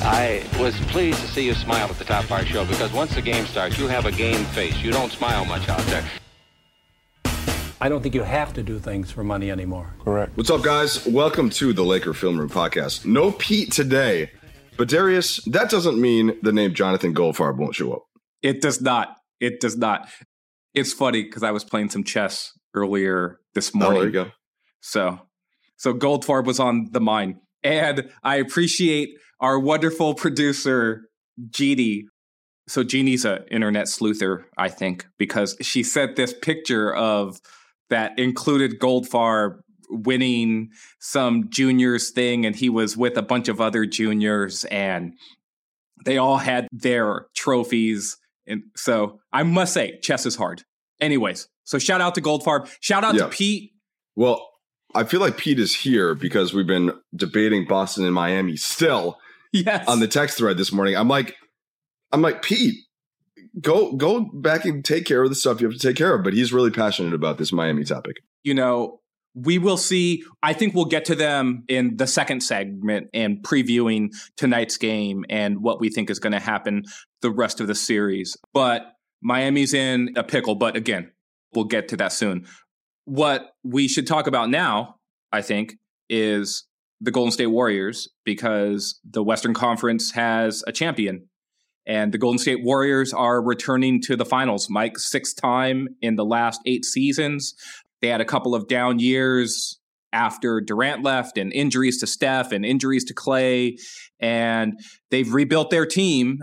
I was pleased to see you smile at the top of our show because once the game starts, you have a game face. You don't smile much out there. I don't think you have to do things for money anymore. Correct. What's up, guys? Welcome to the Laker Film Room Podcast. No Pete today, but Darius, that doesn't mean the name Jonathan Goldfarb won't show up. It does not. It does not. It's funny because I was playing some chess earlier this morning. Oh, there you go. So, so Goldfarb was on the mind, and I appreciate our wonderful producer Jeannie. So Jeannie's an internet sleuther, I think, because she sent this picture of that included Goldfarb winning some juniors thing, and he was with a bunch of other juniors, and they all had their trophies. And so I must say, chess is hard. Anyways, so shout out to Goldfarb. Shout out Yeah. to Pete. Well, I feel like Pete is here because we've been debating Boston and Miami still Yes. on the text thread this morning. I'm like, I'm like, Pete, go go back and take care of the stuff you have to take care of. But he's really passionate about this Miami topic. you know, we will see. I think we'll get to them in the second segment and previewing tonight's game and what we think is going to happen the rest of the series. But Miami's in a pickle. But again, we'll get to that soon. What we should talk about now, I think, is the Golden State Warriors because the Western Conference has a champion. And the Golden State Warriors are returning to the finals. Mike, sixth time in the last eight seasons. They had a couple of down years after Durant left and injuries to Steph and injuries to Clay. And they've rebuilt their team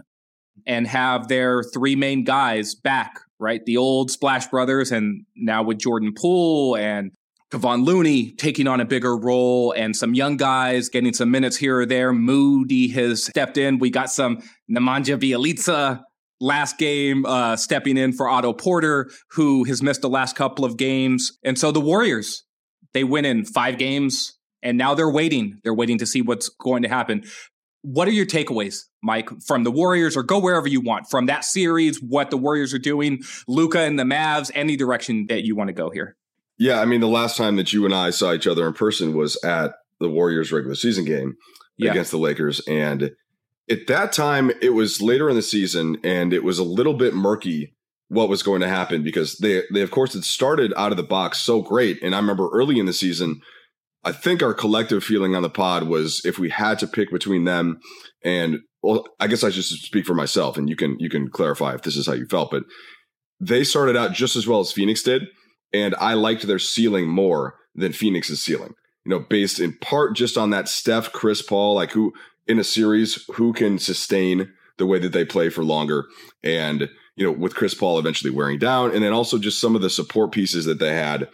and have their three main guys back, right? The old Splash Brothers, and now with Jordan Poole and Kevon Looney taking on a bigger role, and some young guys getting some minutes here or there. Moody has stepped in. We got some Nemanja Bjelica last game uh, stepping in for Otto Porter, who has missed the last couple of games. And so the Warriors, they win in five games, and now they're waiting. They're waiting to see what's going to happen. What are your takeaways, Mike, from the Warriors, or go wherever you want from that series? What the Warriors are doing, Luka and the Mavs, any direction that you want to go here? Yeah, I mean, the last time that you and I saw each other in person was at the Warriors regular season game Yeah. against the Lakers. And at that time, it was later in the season and it was a little bit murky what was going to happen because they, they of course, had started out of the box so great. And I remember early in the season, I think our collective feeling on the pod was if we had to pick between them and, well, I guess I should speak for myself and you can, you can clarify if this is how you felt, but they started out just as well as Phoenix did and I liked their ceiling more than Phoenix's ceiling. You know, based in part just on that Steph, Chris Paul, like who in a series who can sustain the way that they play for longer, and you know, with Chris Paul eventually wearing down, and then also just some of the support pieces that they had.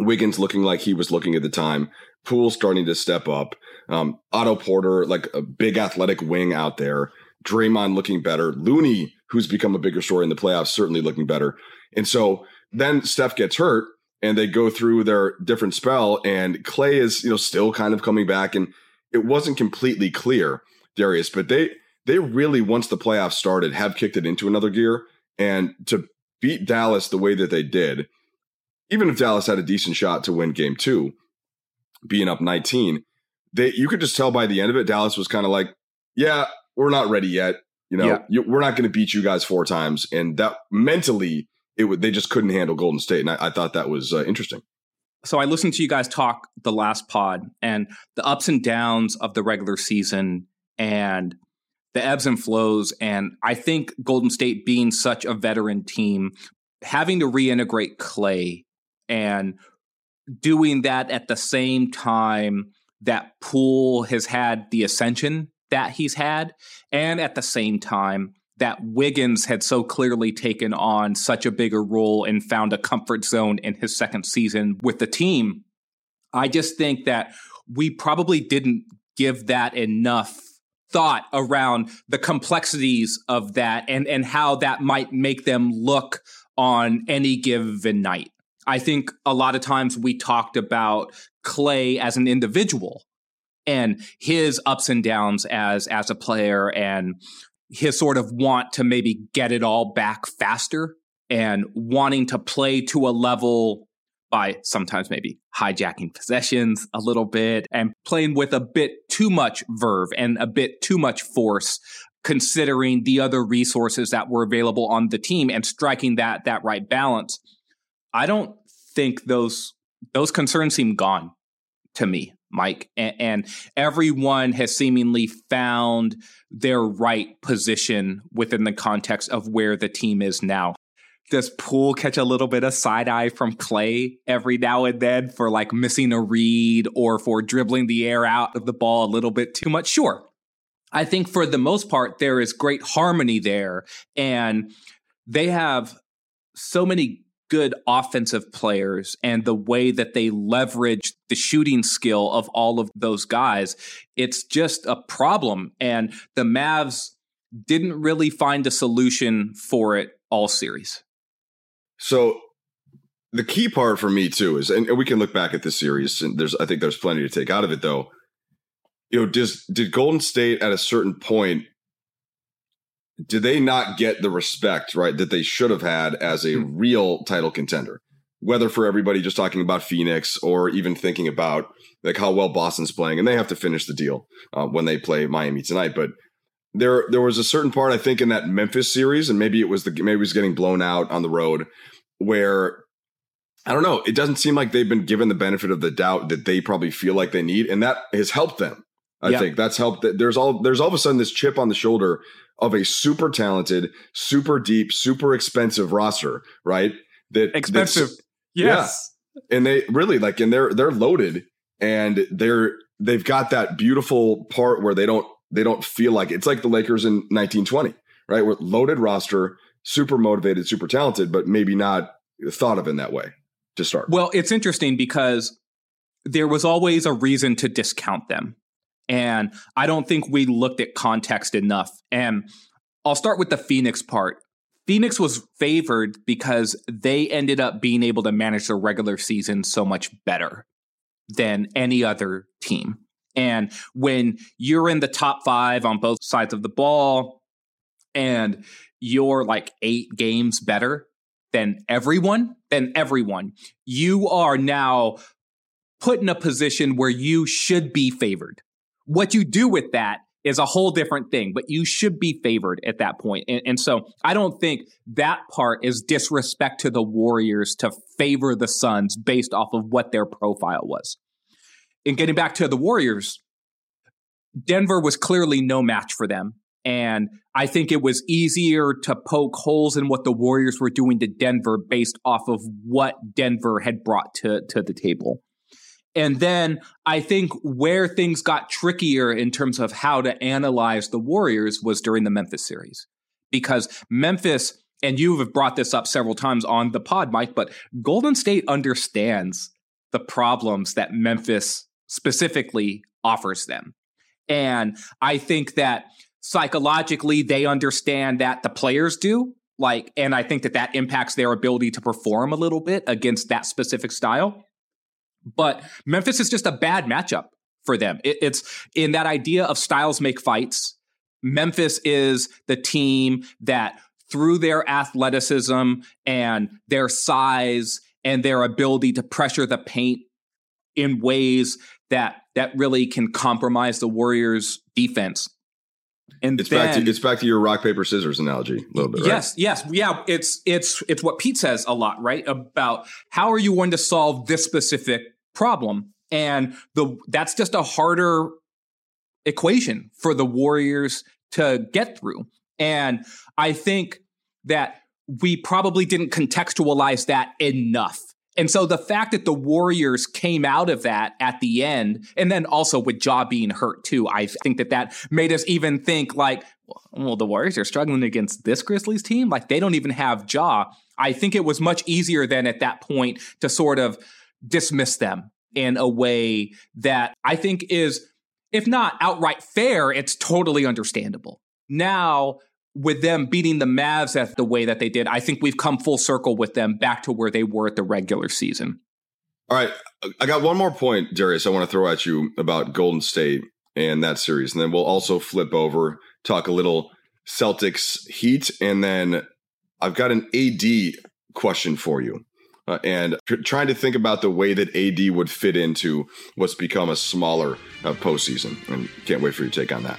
Wiggins looking like he was looking at the time. Poole starting to step up. Um, Otto Porter, like a big athletic wing out there. Draymond looking better. Looney, who's become a bigger story in the playoffs, certainly looking better. And so then Steph gets hurt and they go through their different spell and Clay is, you know, still kind of coming back and it wasn't completely clear, Darius, but they they really once the playoffs started have kicked it into another gear and to beat Dallas the way that they did even if Dallas had a decent shot to win game two, being up 19, they you could just tell by the end of it, Dallas was kind of like, yeah, we're not ready yet. You know, yeah. you, we're not going to beat you guys four times. And that mentally, it would, they just couldn't handle Golden State. And I, I thought that was uh, interesting. So I listened to you guys talk the last pod and the ups and downs of the regular season and the ebbs and flows. And I think Golden State being such a veteran team, having to reintegrate Clay and doing that at the same time that Poole has had the ascension that he's had, and at the same time that Wiggins had so clearly taken on such a bigger role and found a comfort zone in his second season with the team. I just think that we probably didn't give that enough thought around the complexities of that and and how that might make them look on any given night. I think a lot of times we talked about Clay as an individual and his ups and downs as as a player and his sort of want to maybe get it all back faster and wanting to play to a level by sometimes maybe hijacking possessions a little bit and playing with a bit too much verve and a bit too much force considering the other resources that were available on the team and striking that that right balance. I don't think those those concerns seem gone to me, Mike. And, and everyone has seemingly found their right position within the context of where the team is now. Does Poole catch a little bit of side eye from Clay every now and then for like missing a read or for dribbling the air out of the ball a little bit too much? Sure. I think for the most part, there is great harmony there. And they have so many good offensive players and the way that they leverage the shooting skill of all of those guys, it's just a problem. And the Mavs didn't really find a solution for it all series. So the key part for me too is, and we can look back at this series, and there's I think there's plenty to take out of it though. You know, does did Golden State at a certain point did they not get the respect right that they should have had as a hmm. real title contender whether for everybody just talking about phoenix or even thinking about like how well boston's playing and they have to finish the deal uh, when they play miami tonight but there there was a certain part i think in that memphis series and maybe it was the maybe it was getting blown out on the road where I don't know. It doesn't seem like they've been given the benefit of the doubt that they probably feel like they need, and that has helped them. I yeah. think that's helped. There's all there's all of a sudden this chip on the shoulder of a super talented, super deep, super expensive roster, right? That expensive. Yes. Yeah. And they really like and they're they're loaded and they're they've got that beautiful part where they don't they don't feel like it's like the Lakers in 1920, right? With loaded roster, super motivated, super talented, but maybe not thought of in that way to start. Well, it's interesting because there was always a reason to discount them. And I don't think we looked at context enough. And I'll start with the Phoenix part. Phoenix was favored because they ended up being able to manage the regular season so much better than any other team. And when you're in the top five on both sides of the ball and you're like eight games better than everyone, than everyone, you are now put in a position where you should be favored. What you do with that is a whole different thing, but you should be favored at that point. And, and, so I don't think that part is disrespect to the Warriors to favor the Suns based off of what their profile was. And getting back to the Warriors, Denver was clearly no match for them. And I think it was easier to poke holes in what the Warriors were doing to Denver based off of what Denver had brought to, to the table. And then I think where things got trickier in terms of how to analyze the Warriors was during the Memphis series. Because Memphis, and you have brought this up several times on the pod, Mike, but Golden State understands the problems that Memphis specifically offers them. And I think that psychologically they understand that the players do. Like, and I think that that impacts their ability to perform a little bit against that specific style. But Memphis is just a bad matchup for them. It, it's in that idea of styles make fights. Memphis is the team that, through their athleticism and their size and their ability to pressure the paint in ways that that really can compromise the Warriors defense. And it's then, back to it's back to your rock paper scissors analogy a little bit. Right? Yes, yes, yeah. It's it's it's what Pete says a lot, right? About how are you going to solve this specific problem, and the that's just a harder equation for the Warriors to get through. And I think that we probably didn't contextualize that enough and so the fact that the Warriors came out of that at the end, and then also with Ja being hurt too, I think that that made us even think like, well, the Warriors are struggling against this Grizzlies team. Like they don't even have Ja. I think it was much easier then at that point to sort of dismiss them in a way that I think is, if not outright fair, it's totally understandable. Now with them beating the Mavs at the way that they did, I think we've come full circle with them back to where they were at the regular season. All right. I got one more point, Darius, I want to throw at you about Golden State and that series. And then we'll also flip over, talk a little Celtics Heat. And then I've got an AD question for you. Uh, and trying to think about the way that AD would fit into what's become a smaller uh, postseason. And can't wait for your take on that.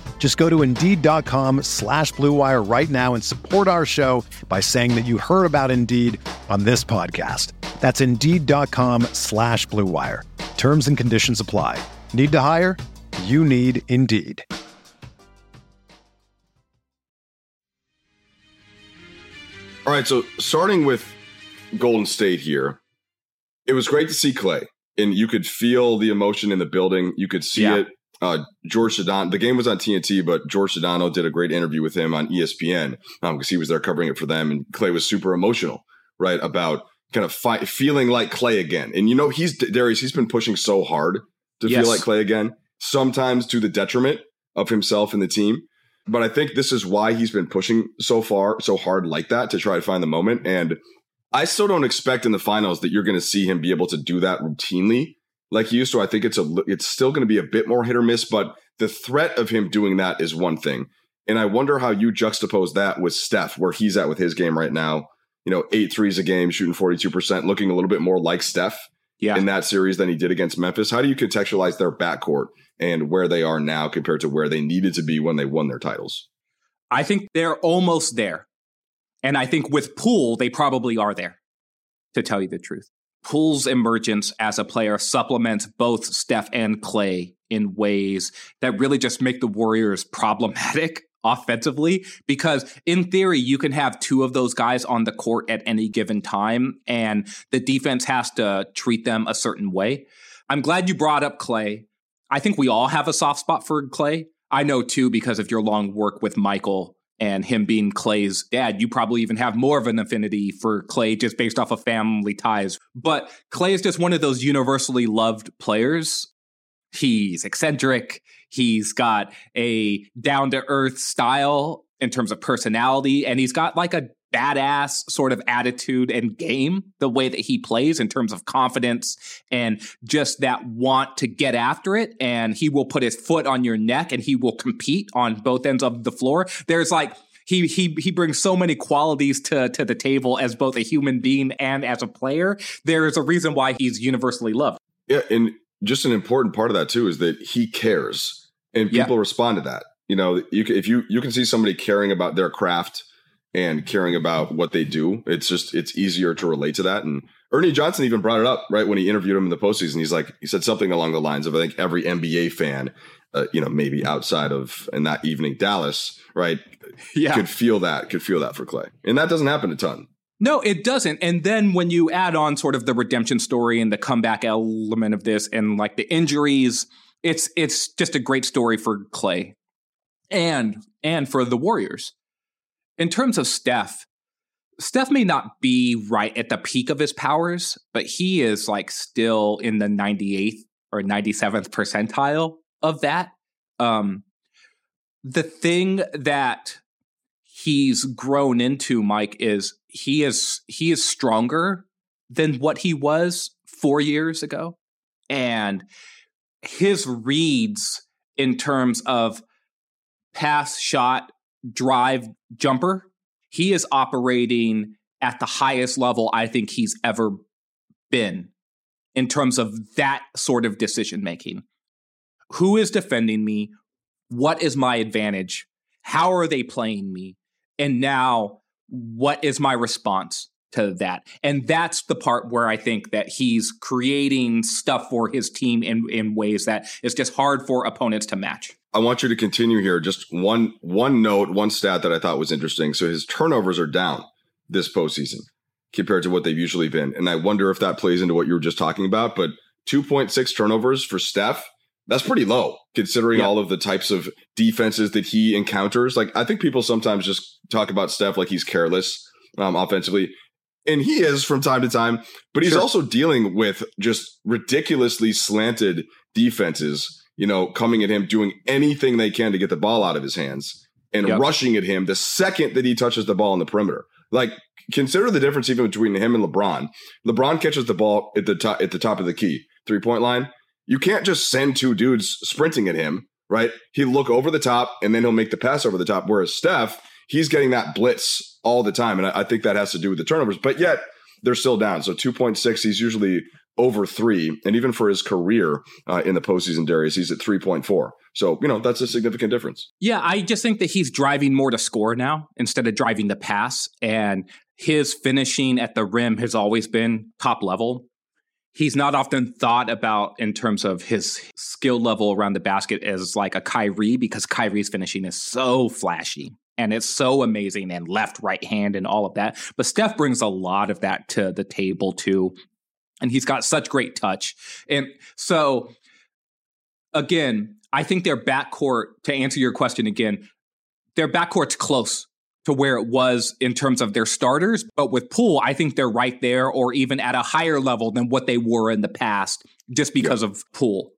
Just go to Indeed.com slash BlueWire right now and support our show by saying that you heard about Indeed on this podcast. That's Indeed.com slash BlueWire. Terms and conditions apply. Need to hire? You need Indeed. All right, so starting with Golden State here, it was great to see Clay. And you could feel the emotion in the building. You could see yeah. it uh, George Sedano. The game was on TNT, but George Sedano did a great interview with him on ESPN because um, he was there covering it for them, and Clay was super emotional, right, about kind of fi- feeling like Clay again. And you know, he's Darius. He's been pushing so hard to yes. feel like Clay again, sometimes to the detriment of himself and the team. But I think this is why he's been pushing so far, so hard like that to try to find the moment. And I still don't expect in the finals that you're going to see him be able to do that routinely like he used to. I think it's a it's still going to be a bit more hit or miss, but the threat of him doing that is one thing. And I wonder how you juxtapose that with Steph, where he's at with his game right now. You know, eight threes a game, shooting 42%, looking a little bit more like Steph yeah. in that series than he did against Memphis. How do you contextualize their backcourt and where they are now compared to where they needed to be when they won their titles? I think they're almost there. And I think with Poole, they probably are there, to tell you the truth. Poole's emergence as a player supplements both Steph and Clay in ways that really just make the Warriors problematic offensively because in theory you can have two of those guys on the court at any given time and the defense has to treat them a certain way. I'm glad you brought up Clay. I think we all have a soft spot for Clay. I know too because of your long work with Michael and him being Clay's dad, you probably even have more of an affinity for Clay just based off of family ties. But Clay is just one of those universally loved players. He's eccentric. He's got a down to earth style in terms of personality, and he's got like a badass sort of attitude and game, the way that he plays in terms of confidence and just that want to get after it. And he will put his foot on your neck and he will compete on both ends of the floor. There's like, he he he brings so many qualities to to the table as both a human being and as a player. There is a reason why he's universally loved. Yeah, and just an important part of that too is that he cares, and people yeah. respond to that. You know, you can, if you you can see somebody caring about their craft and caring about what they do. It's just it's easier to relate to that. And Ernie Johnson even brought it up right when he interviewed him in the postseason. He's like he said something along the lines of I think every NBA fan, uh, you know, maybe outside of in that evening Dallas, right, Yeah. could feel that could feel that for Clay, and that doesn't happen a ton. No, it doesn't. And then when you add on sort of the redemption story and the comeback element of this and like the injuries, it's it's just a great story for Clay and and for the Warriors. In terms of Steph, Steph may not be right at the peak of his powers, but he is like still in the 98th or 97th percentile of that. Um the thing that he's grown into, Mike, is he is he is stronger than what he was four years ago, and his reads in terms of pass, shot, drive, jumper, he is operating at the highest level I think he's ever been in terms of that sort of decision making. Who is defending me? What is my advantage? How are they playing me? And now, what is my response to that? And that's the part where I think that he's creating stuff for his team in, in ways that is just hard for opponents to match. I want you to continue here. Just one one note, one stat that I thought was interesting. So his turnovers are down this postseason compared to what they've usually been, and I wonder if that plays into what you were just talking about. But two point six turnovers for Steph, that's pretty low considering Yeah. all of the types of defenses that he encounters. Like I think people sometimes just talk about Steph like he's careless um, offensively. And he is from time to time, but he's Sure. also dealing with just ridiculously slanted defenses you know, coming at him, doing anything they can to get the ball out of his hands and Yep. rushing at him the second that he touches the ball on the perimeter. Like, consider the difference even between him and LeBron. LeBron catches the ball at the top at the top of the key, three point line. You can't just send two dudes sprinting at him, right? He'll look over the top and then he'll make the pass over the top. Whereas Steph, he's getting that blitz all the time. And I, I think that has to do with the turnovers. But yet they're still down. So 2.6, he's usually over three. And even for his career uh, in the postseason, Darius, he's at 3.4. So, you know, that's a significant difference. Yeah, I just think that he's driving more to score now instead of driving the pass. And his finishing at the rim has always been top level. He's not often thought about in terms of his skill level around the basket as like a Kyrie because Kyrie's finishing is so flashy and it's so amazing and left, right hand and all of that. But Steph brings a lot of that to the table too. And he's got such great touch. And so again, I think their backcourt, to answer your question again, their backcourt's close to where it was in terms of their starters. But with Poole, I think they're right there or even at a higher level than what they were in the past just because of Poole.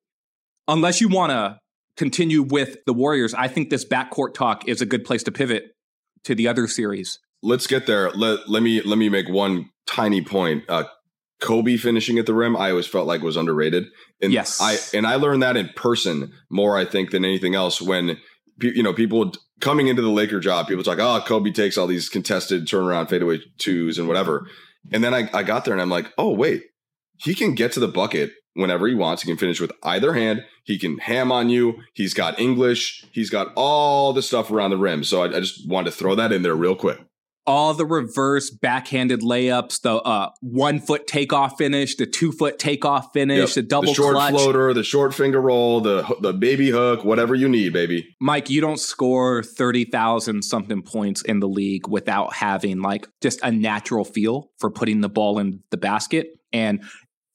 Unless you want to continue with the Warriors, I think this backcourt talk is a good place to pivot to the other series. Let's get there. Let, let me let me make one tiny point. Uh, Kobe finishing at the rim, I always felt like was underrated. And Yes. I and I learned that in person more, I think, than anything else. When you know people coming into the Laker job, people talk, "Oh, Kobe takes all these contested turnaround fadeaway twos and whatever." And then I, I got there and I'm like, "Oh, wait, he can get to the bucket whenever he wants. He can finish with either hand. He can ham on you. He's got English. He's got all the stuff around the rim. So I, I just wanted to throw that in there real quick. all the reverse backhanded layups, the uh, one foot takeoff finish, the two foot takeoff finish, Yep. the double the short clutch. floater, the short finger roll, the the baby hook, whatever you need, baby. Mike, you don't score 30,000 something points in the league without having like just a natural feel for putting the ball in the basket. And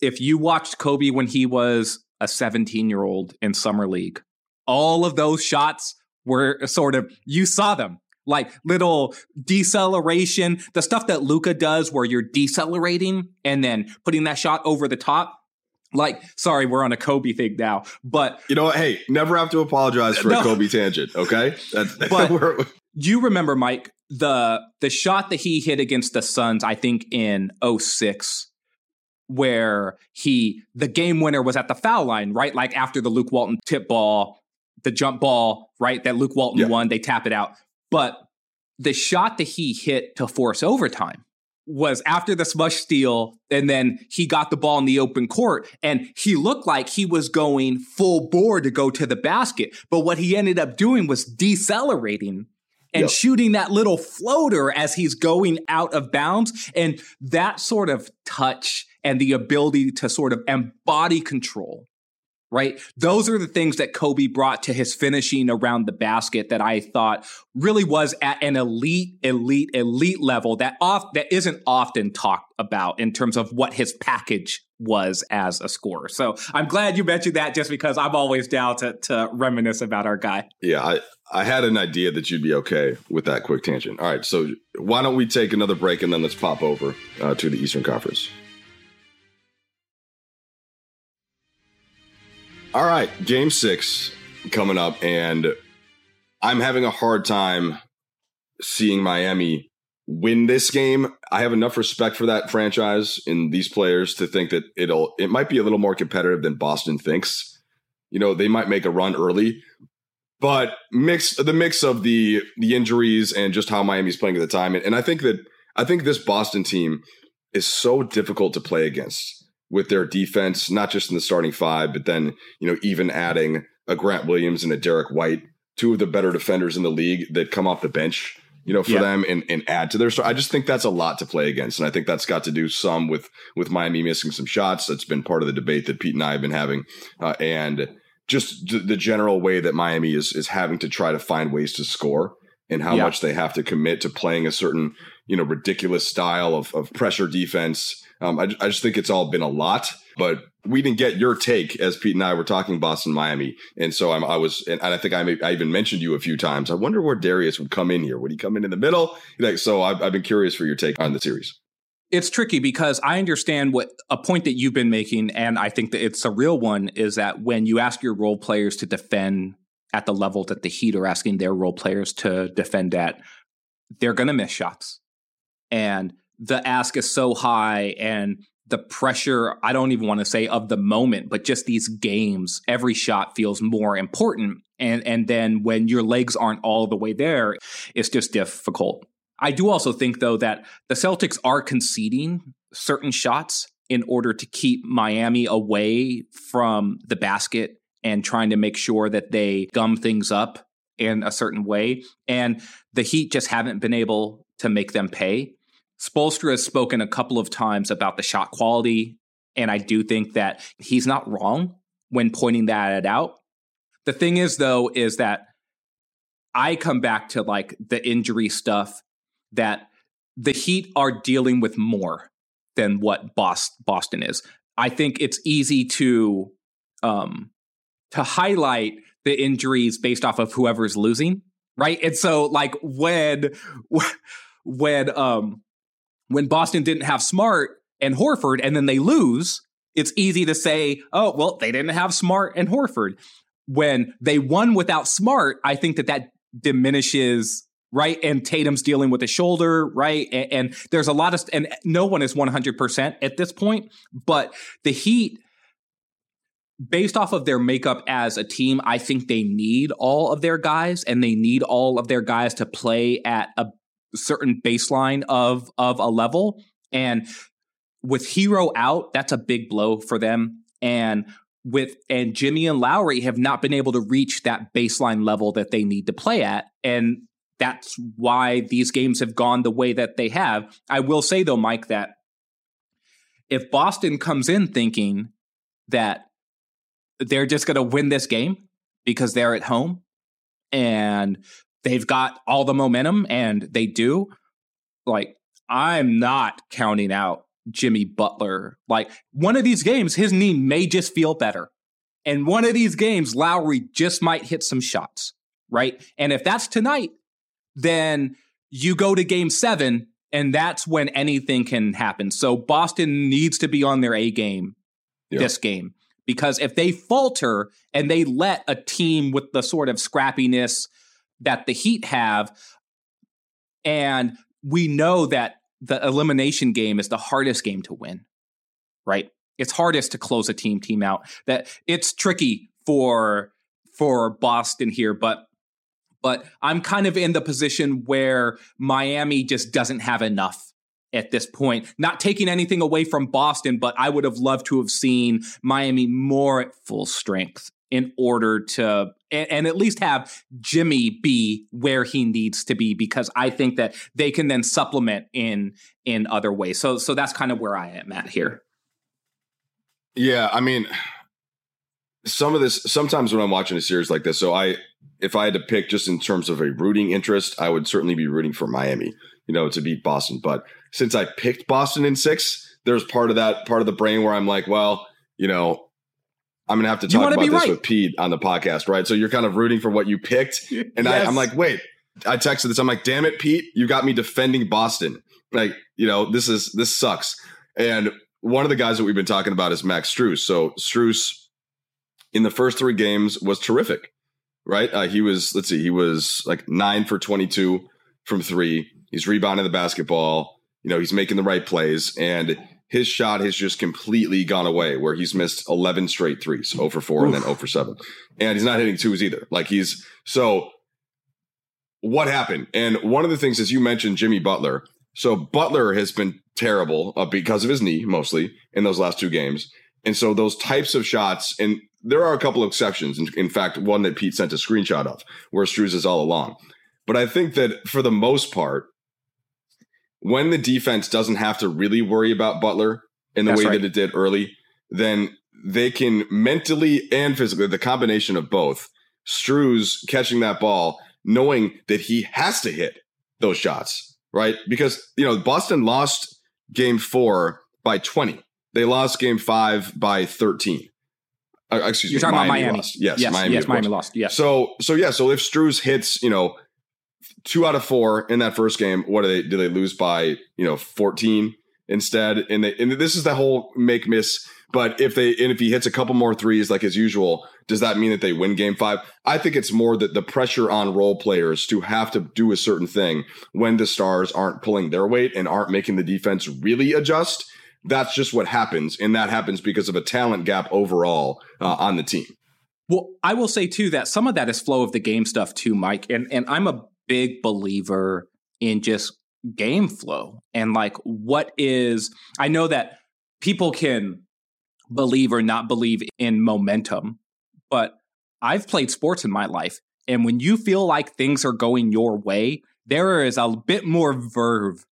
if you watched Kobe when he was a 17 year old in Summer League, all of those shots were sort of, you saw them like little deceleration, the stuff that Luka does where you're decelerating and then putting that shot over the top. Like, sorry, we're on a Kobe thing now, but You know what? Hey, never have to apologize for No. a Kobe tangent, okay? That's, But- you remember Mike the the shot that he hit against the Suns I think in 06 where he the game winner was at the foul line right like after the Luke Walton tip ball the jump ball right that Luke Walton Yeah. won they tap it out but the shot that he hit to force overtime was after the smush steal and then he got the ball in the open court and he looked like he was going full bore to go to the basket but what he ended up doing was decelerating and Yep. shooting that little floater as he's going out of bounds. And that sort of touch and the ability to sort of embody control, right? Those are the things that Kobe brought to his finishing around the basket that I thought really was at an elite, elite, elite level that off that isn't often talked about in terms of what his package was as a scorer. So I'm glad you mentioned that just because I'm always down to, to reminisce about our guy. Yeah, I, I had an idea that you'd be okay with that quick tangent. All right, so why don't we take another break and then let's pop over uh, to the Eastern Conference. All right, game six coming up, and I'm having a hard time seeing Miami win this game. I have enough respect for that franchise and these players to think that it'll it might be a little more competitive than Boston thinks. You know, they might make a run early, but mix the mix of the the injuries and just how Miami's playing at the time, and, and I think that I think this Boston team is so difficult to play against with their defense, not just in the starting five, but then you know even adding a Grant Williams and a Derrick White, two of the better defenders in the league that come off the bench. You know, for Yeah. them and, and add to their. So I just think that's a lot to play against, and I think that's got to do some with with Miami missing some shots. That's been part of the debate that Pete and I have been having, uh, and just the general way that Miami is is having to try to find ways to score and how Yeah. much they have to commit to playing a certain you know ridiculous style of, of pressure defense. Um, I, I just think it's all been a lot, but we didn't get your take as Pete and I were talking Boston Miami, and so I'm, I was and I think I, may, I even mentioned you a few times. I wonder where Darius would come in here. Would he come in in the middle? Like so, I've, I've been curious for your take on the series. It's tricky because I understand what a point that you've been making, and I think that it's a real one is that when you ask your role players to defend at the level that the Heat are asking their role players to defend at, they're going to miss shots. And the ask is so high, and the pressure, I don't even want to say of the moment, but just these games, every shot feels more important. And, and then when your legs aren't all the way there, it's just difficult. I do also think, though, that the Celtics are conceding certain shots in order to keep Miami away from the basket and trying to make sure that they gum things up in a certain way. And the Heat just haven't been able to make them pay. Spoelstra has spoken a couple of times about the shot quality, and I do think that he's not wrong when pointing that out. The thing is, though, is that I come back to like the injury stuff that the Heat are dealing with more than what Boston is. I think it's easy to um, to highlight the injuries based off of whoever's losing, right? And so, like when when um when Boston didn't have Smart and Horford, and then they lose, it's easy to say, oh well, they didn't have Smart and Horford. When they won without Smart, I think that that diminishes right? And Tatum's dealing with a shoulder, right? And, and there's a lot of, and no one is 100% at this point, but the Heat, based off of their makeup as a team, I think they need all of their guys and they need all of their guys to play at a certain baseline of, of a level. And with Herro out, that's a big blow for them. And with and Jimmy and Lowry have not been able to reach that baseline level that they need to play at. And that's why these games have gone the way that they have. I will say though, Mike, that if Boston comes in thinking that they're just going to win this game because they're at home and they've got all the momentum and they do, like, I'm not counting out Jimmy Butler. Like, one of these games, his knee may just feel better. And one of these games, Lowry just might hit some shots, right? And if that's tonight, then you go to game seven, and that's when anything can happen. So Boston needs to be on their A game Yeah. this game because if they falter and they let a team with the sort of scrappiness that the Heat have, and we know that the elimination game is the hardest game to win, right? It's hardest to close a team team out. That it's tricky for for Boston here, but but I'm kind of in the position where Miami just doesn't have enough at this point. Not taking anything away from Boston, but I would have loved to have seen Miami more at full strength in order to and, at least have Jimmy be where he needs to be because I think that they can then supplement in in other ways. So so that's kind of where I am at here. Yeah, I mean some of this sometimes when I'm watching a series like this, so I if I had to pick just in terms of a rooting interest, I would certainly be rooting for Miami, you know, to beat Boston. But since I picked Boston in six, there's part of that part of the brain where I'm like, well, you know, I'm gonna have to talk about this right. with Pete on the podcast, right? So you're kind of rooting for what you picked, and yes. I, I'm like, wait. I texted this. I'm like, damn it, Pete, you got me defending Boston. Like, you know, this is this sucks. And one of the guys that we've been talking about is Max Strus. So Strus in the first three games was terrific, right? Uh, he was, let's see, he was like nine for 22 from three. He's rebounding the basketball. You know, he's making the right plays. And his shot has just completely gone away where he's missed 11 straight threes, 0 for 4 Oof. and then 0 for 7. And he's not hitting twos either. Like he's so what happened? And one of the things is you mentioned Jimmy Butler. So Butler has been terrible uh, because of his knee mostly in those last two games. And so those types of shots, and there are a couple of exceptions. In, in fact, one that Pete sent a screenshot of where Strus is all along. But I think that for the most part, when the defense doesn't have to really worry about Butler in the That's way right. that it did early, then they can mentally and physically, the combination of both, Strus catching that ball, knowing that he has to hit those shots, right? Because, you know, Boston lost game four by 20. They lost game five by 13. Uh, excuse You're me. talking Miami about Miami. Lost. Yes, yes, Miami. Yes, Miami lost. Yes. So, so yeah. So if Strus hits, you know, two out of four in that first game, what do they do? They lose by you know 14 instead, and they and this is the whole make miss. But if they and if he hits a couple more threes like as usual, does that mean that they win game five? I think it's more that the pressure on role players to have to do a certain thing when the stars aren't pulling their weight and aren't making the defense really adjust that's just what happens. And that happens because of a talent gap overall uh, on the team. Well, I will say too that some of that is flow of the game stuff too, Mike. And and I'm a big believer in just game flow and like what is I know that people can believe or not believe in momentum, but I've played sports in my life. And when you feel like things are going your way, there is a bit more verve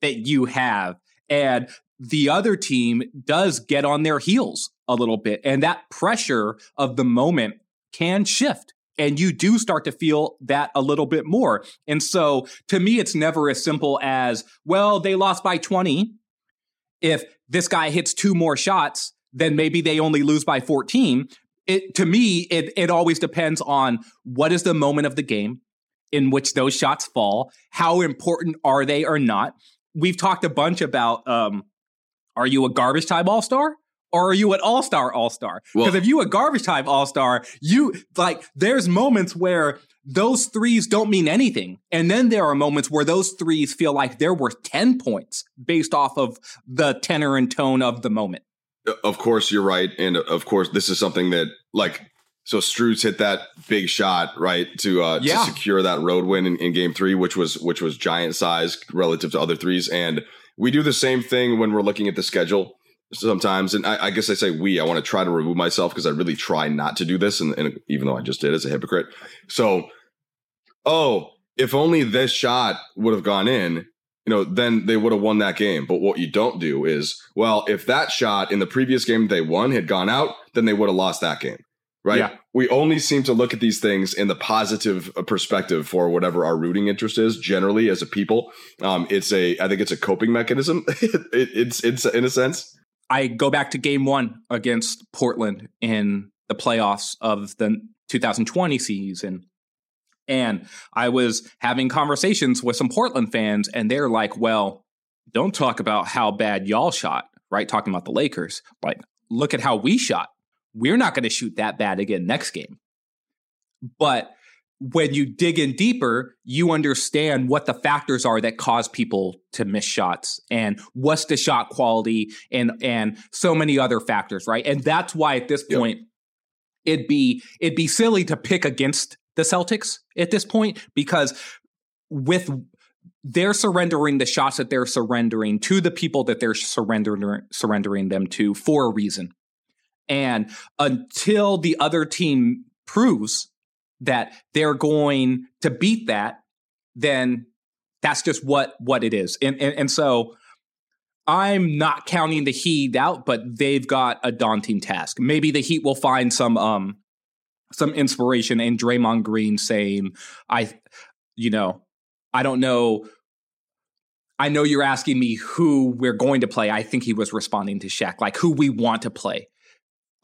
that you have. And the other team does get on their heels a little bit. And that pressure of the moment can shift. And you do start to feel that a little bit more. And so to me, it's never as simple as, well, they lost by 20. If this guy hits two more shots, then maybe they only lose by 14. It, to me, it, it always depends on what is the moment of the game in which those shots fall. How important are they or not? We've talked a bunch about um, are you a garbage time all star? Or are you an all star all star? Because if you a garbage time all star, you like there's moments where those threes don't mean anything. And then there are moments where those threes feel like they're worth 10 points based off of the tenor and tone of the moment. Uh, of course, you're right. And uh, of course, this is something that, like, so Strus hit that big shot, right, to uh, yeah. to secure that road win in, in game three, which was which was giant size relative to other threes. And we do the same thing when we're looking at the schedule sometimes. And I, I guess I say we, I want to try to remove myself because I really try not to do this. And, and even though I just did as a hypocrite. So, oh, if only this shot would have gone in, you know, then they would have won that game. But what you don't do is, well, if that shot in the previous game they won had gone out, then they would have lost that game right? Yeah. We only seem to look at these things in the positive uh, perspective for whatever our rooting interest is. Generally, as a people, um, it's a I think it's a coping mechanism. it, it's it's in a sense. I go back to Game One against Portland in the playoffs of the 2020 season. And I was having conversations with some Portland fans, and they're like, well, don't talk about how bad y'all shot, right? Talking about the Lakers. Like, look at how we shot we're not going to shoot that bad again next game. But when you dig in deeper, you understand what the factors are that cause people to miss shots and what's the shot quality and and so many other factors, right? And that's why at this point yep. it'd be it'd be silly to pick against the Celtics at this point because with they're surrendering the shots that they're surrendering to the people that they're surrendering surrendering them to for a reason And until the other team proves that they're going to beat that, then that's just what what it is. And and, and so I'm not counting the Heat out, but they've got a daunting task. Maybe the Heat will find some um some inspiration in Draymond Green saying, I you know, I don't know I know you're asking me who we're going to play. I think he was responding to Shaq, like who we want to play.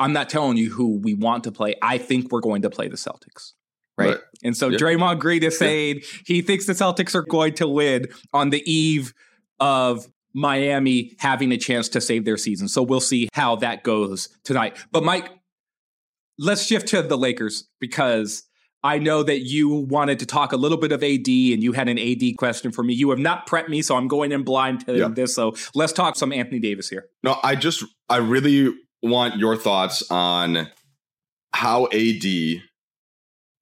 I'm not telling you who we want to play. I think we're going to play the Celtics. Right. right. And so yeah. Draymond Green is saying yeah. he thinks the Celtics are going to win on the eve of Miami having a chance to save their season. So we'll see how that goes tonight. But Mike, let's shift to the Lakers because I know that you wanted to talk a little bit of AD and you had an AD question for me. You have not prepped me, so I'm going in blind to yeah. this. So let's talk some Anthony Davis here. No, I just, I really want your thoughts on how AD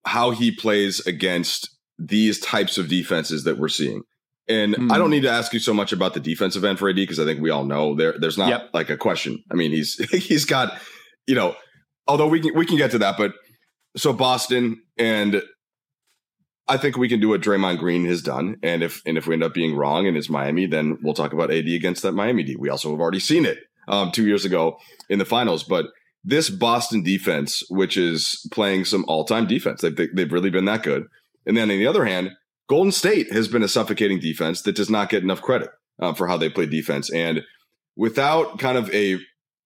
how he plays against these types of defenses that we're seeing. And mm. I don't hmm. need to ask you so much about the defensive end for AD because I think we all know there there's not yep. like a question. I mean, he's he's got, you know, although we can we can get to that, but so Boston and I think we can do what Draymond Green has done. And if and if we end up being wrong and it's Miami, then we'll talk about AD against that Miami D. We also have already seen it um, two years ago in the finals. But this Boston defense, which is playing some all time defense, they've, they've really been that good. And then on the other hand, Golden State has been a suffocating defense that does not get enough credit uh, for how they play defense. And without kind of a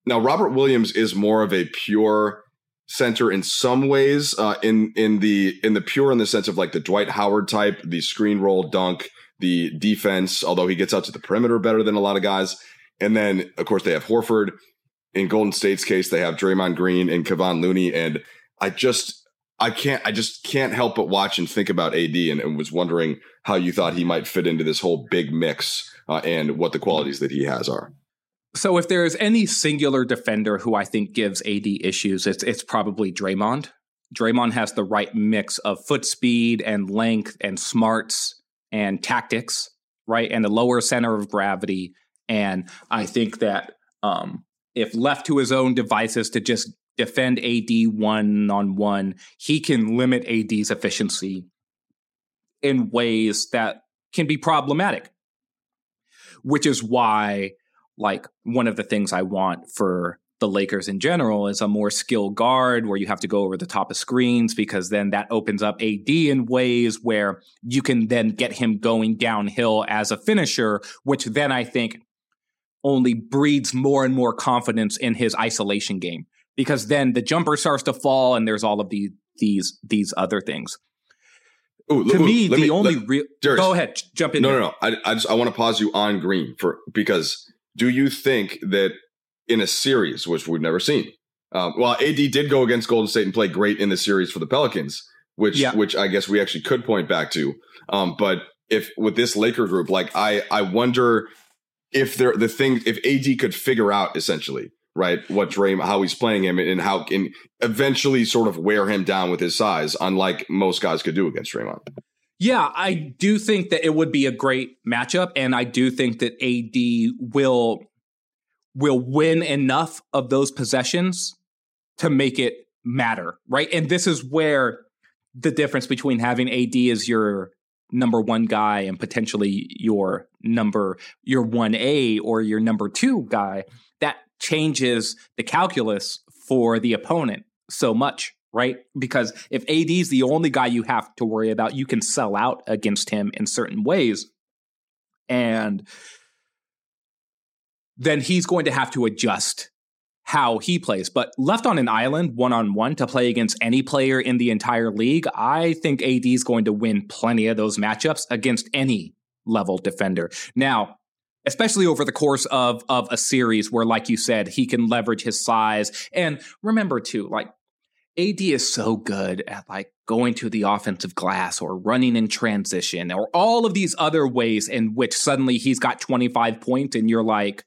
now, Robert Williams is more of a pure center in some ways, uh, in in the in the pure in the sense of like the Dwight Howard type, the screen roll dunk, the defense. Although he gets out to the perimeter better than a lot of guys. And then of course they have Horford in Golden State's case, they have Draymond Green and Kevon Looney, and I just I can't I just can't help but watch and think about AD, and, and was wondering how you thought he might fit into this whole big mix uh, and what the qualities that he has are. So, if there is any singular defender who I think gives AD issues, it's it's probably Draymond. Draymond has the right mix of foot speed and length and smarts and tactics, right, and the lower center of gravity. And I think that um, if left to his own devices to just defend AD one on one, he can limit AD's efficiency in ways that can be problematic. Which is why, like, one of the things I want for the Lakers in general is a more skilled guard where you have to go over the top of screens because then that opens up AD in ways where you can then get him going downhill as a finisher, which then I think only breeds more and more confidence in his isolation game because then the jumper starts to fall and there's all of these these these other things. Ooh, to ooh, me, the me, only real. Go ahead, jump in. No, there. no, no. I, I just I want to pause you on Green for because do you think that in a series which we've never seen, um, well, AD did go against Golden State and play great in the series for the Pelicans, which yeah. which I guess we actually could point back to. Um, but if with this Laker group, like I I wonder if they're the thing if AD could figure out essentially right what Dray how he's playing him and how can eventually sort of wear him down with his size, unlike most guys could do against Draymond. Yeah, I do think that it would be a great matchup, and I do think that AD will will win enough of those possessions to make it matter, right? And this is where the difference between having AD as your number one guy and potentially your number your 1A or your number 2 guy that changes the calculus for the opponent so much right? Because if AD is the only guy you have to worry about you can sell out against him in certain ways. And then he's going to have to adjust how he plays. But left on an island one on one to play against any player in the entire league, I think AD is going to win plenty of those matchups against any level defender. Now, especially over the course of of a series where like you said, he can leverage his size. And remember too, like AD is so good at like going to the offensive glass or running in transition or all of these other ways in which suddenly he's got 25 points and you're like,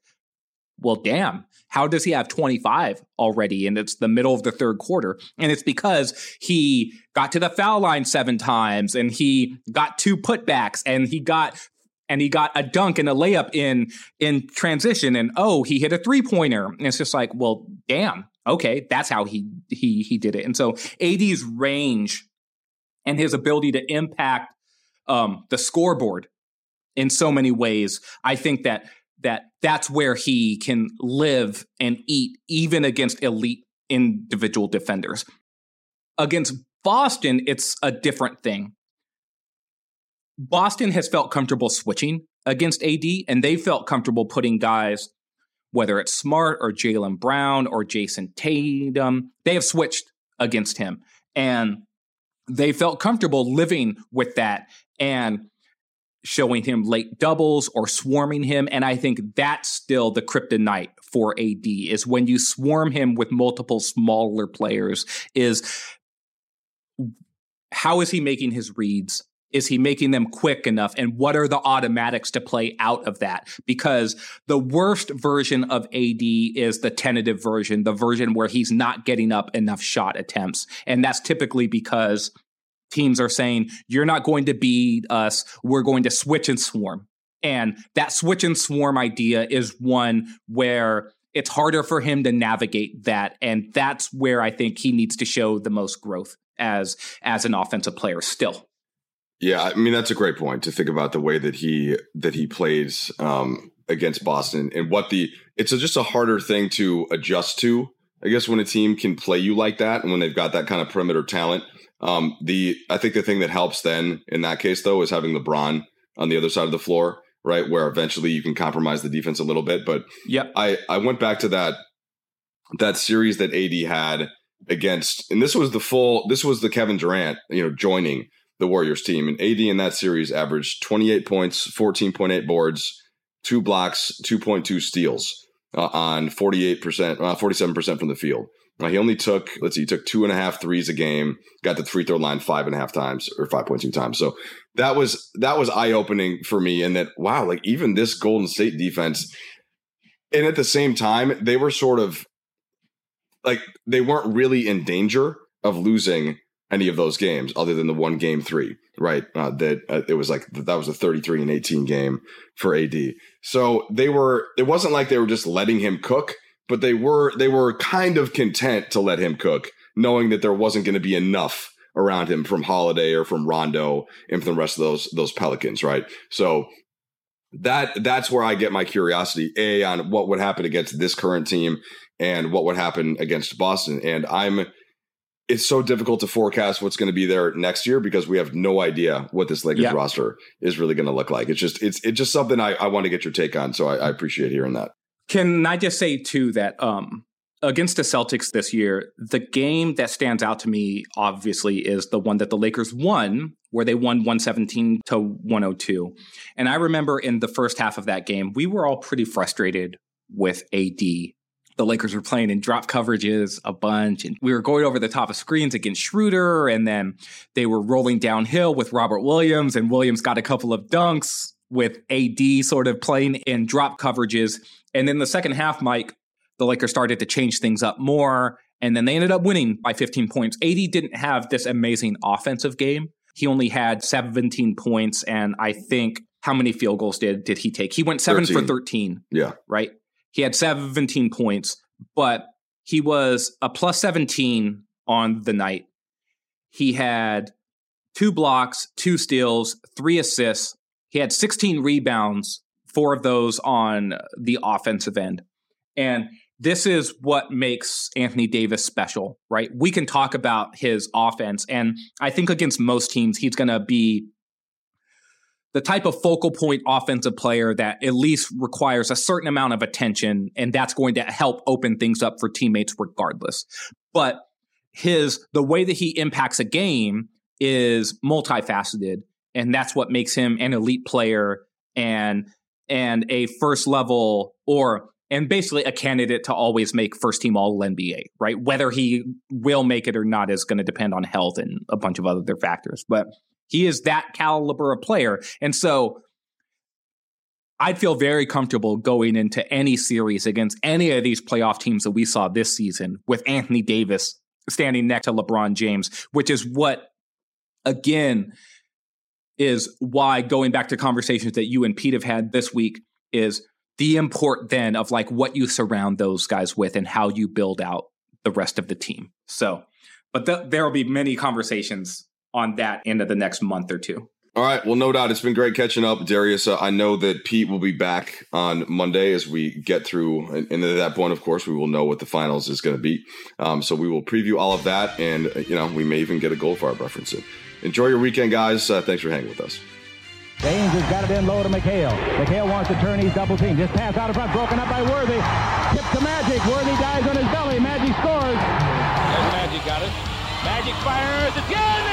well, damn, how does he have 25 already? And it's the middle of the third quarter. And it's because he got to the foul line seven times and he got two putbacks and he got and he got a dunk and a layup in in transition and oh he hit a three pointer and it's just like well damn Okay, that's how he he he did it. And so AD's range and his ability to impact um, the scoreboard in so many ways, I think that that that's where he can live and eat even against elite individual defenders. Against Boston, it's a different thing. Boston has felt comfortable switching against AD, and they felt comfortable putting guys, whether it's Smart or Jaylen Brown or Jayson Tatum, they have switched against him. And they felt comfortable living with that and showing him late doubles or swarming him. And I think that's still the kryptonite for AD is when you swarm him with multiple smaller players is how is he making his reads? Is he making them quick enough? And what are the automatics to play out of that? Because the worst version of AD is the tentative version, the version where he's not getting up enough shot attempts. And that's typically because teams are saying, you're not going to beat us. We're going to switch and swarm. And that switch and swarm idea is one where it's harder for him to navigate that. And that's where I think he needs to show the most growth as as an offensive player still. Yeah, I mean that's a great point to think about the way that he that he plays um, against Boston and what the it's a, just a harder thing to adjust to. I guess when a team can play you like that and when they've got that kind of perimeter talent. Um, the I think the thing that helps then in that case though is having LeBron on the other side of the floor, right? Where eventually you can compromise the defense a little bit. But yeah, I I went back to that that series that AD had against, and this was the full, this was the Kevin Durant, you know, joining the Warriors team. And AD in that series averaged 28 points, 14.8 boards, two blocks, 2.2 steals uh, on 48%, uh, 47% from the field. He only took, let's see, he took two and a half threes a game, got the free throw line five and a half times or 5.2 times. So that was, that was eye opening for me. And that, wow, like even this Golden State defense, and at the same time, they were sort of like they weren't really in danger of losing any of those games other than the one game three, right? Uh, that uh, it was like that was a 33 and 18 game for AD. So they were, it wasn't like they were just letting him cook, but they were, they were kind of content to let him cook, knowing that there wasn't going to be enough around him from Holiday or from Rondo and from the rest of those, those Pelicans, right? So that, that's where I get my curiosity, A, on what would happen against this current team and what would happen against Boston. And I'm, it's so difficult to forecast what's going to be there next year because we have no idea what this Lakers yeah. roster is really going to look like. It's just, it's, it's just something I, I want to get your take on. So I, I appreciate hearing that. Can I just say too that, um, against the Celtics this year, the game that stands out to me obviously is the one that the Lakers won, where they won 117 to 102. And I remember in the first half of that game, we were all pretty frustrated with AD the Lakers were playing in drop coverages a bunch. And we were going over the top of screens against Schroeder. And then they were rolling downhill with Robert Williams. And Williams got a couple of dunks with AD sort of playing in drop coverages. And then the second half, Mike, the Lakers started to change things up more. And then they ended up winning by 15 points. AD didn't have this amazing offensive game. He only had 17 points. And I think how many field goals did did he take? He went seven 13. for 13. Yeah. Right. He had 17 points, but he was a plus 17 on the night. He had two blocks, two steals, three assists. He had 16 rebounds, four of those on the offensive end. And this is what makes Anthony Davis special, right? We can talk about his offense. And I think against most teams, he's going to be the type of focal point offensive player that at least requires a certain amount of attention, and that's going to help open things up for teammates regardless. But his the way that he impacts a game is multifaceted, and that's what makes him an elite player and and a first level or and basically a candidate to always make first team all NBA, right? Whether he will make it or not is going to depend on health and a bunch of other factors. But he is that caliber of player. And so I'd feel very comfortable going into any series against any of these playoff teams that we saw this season with Anthony Davis standing next to LeBron James, which is what, again, is why going back to conversations that you and Pete have had this week is the import then of like what you surround those guys with and how you build out the rest of the team. So, but th- there will be many conversations on that into the next month or two. All right. Well, no doubt. It's been great catching up, Darius. Uh, I know that Pete will be back on Monday as we get through. And, and at that point, of course, we will know what the finals is going to be. Um, so we will preview all of that. And, uh, you know, we may even get a Goldfarb reference in. Enjoy your weekend, guys. Uh, thanks for hanging with us. James has got it in low to McHale. McHale wants to turn. He's double team. Just pass out in front. Broken up by Worthy. Tip to Magic. Worthy dies on his belly. Magic scores. There's Magic got it. Magic fires. It's good.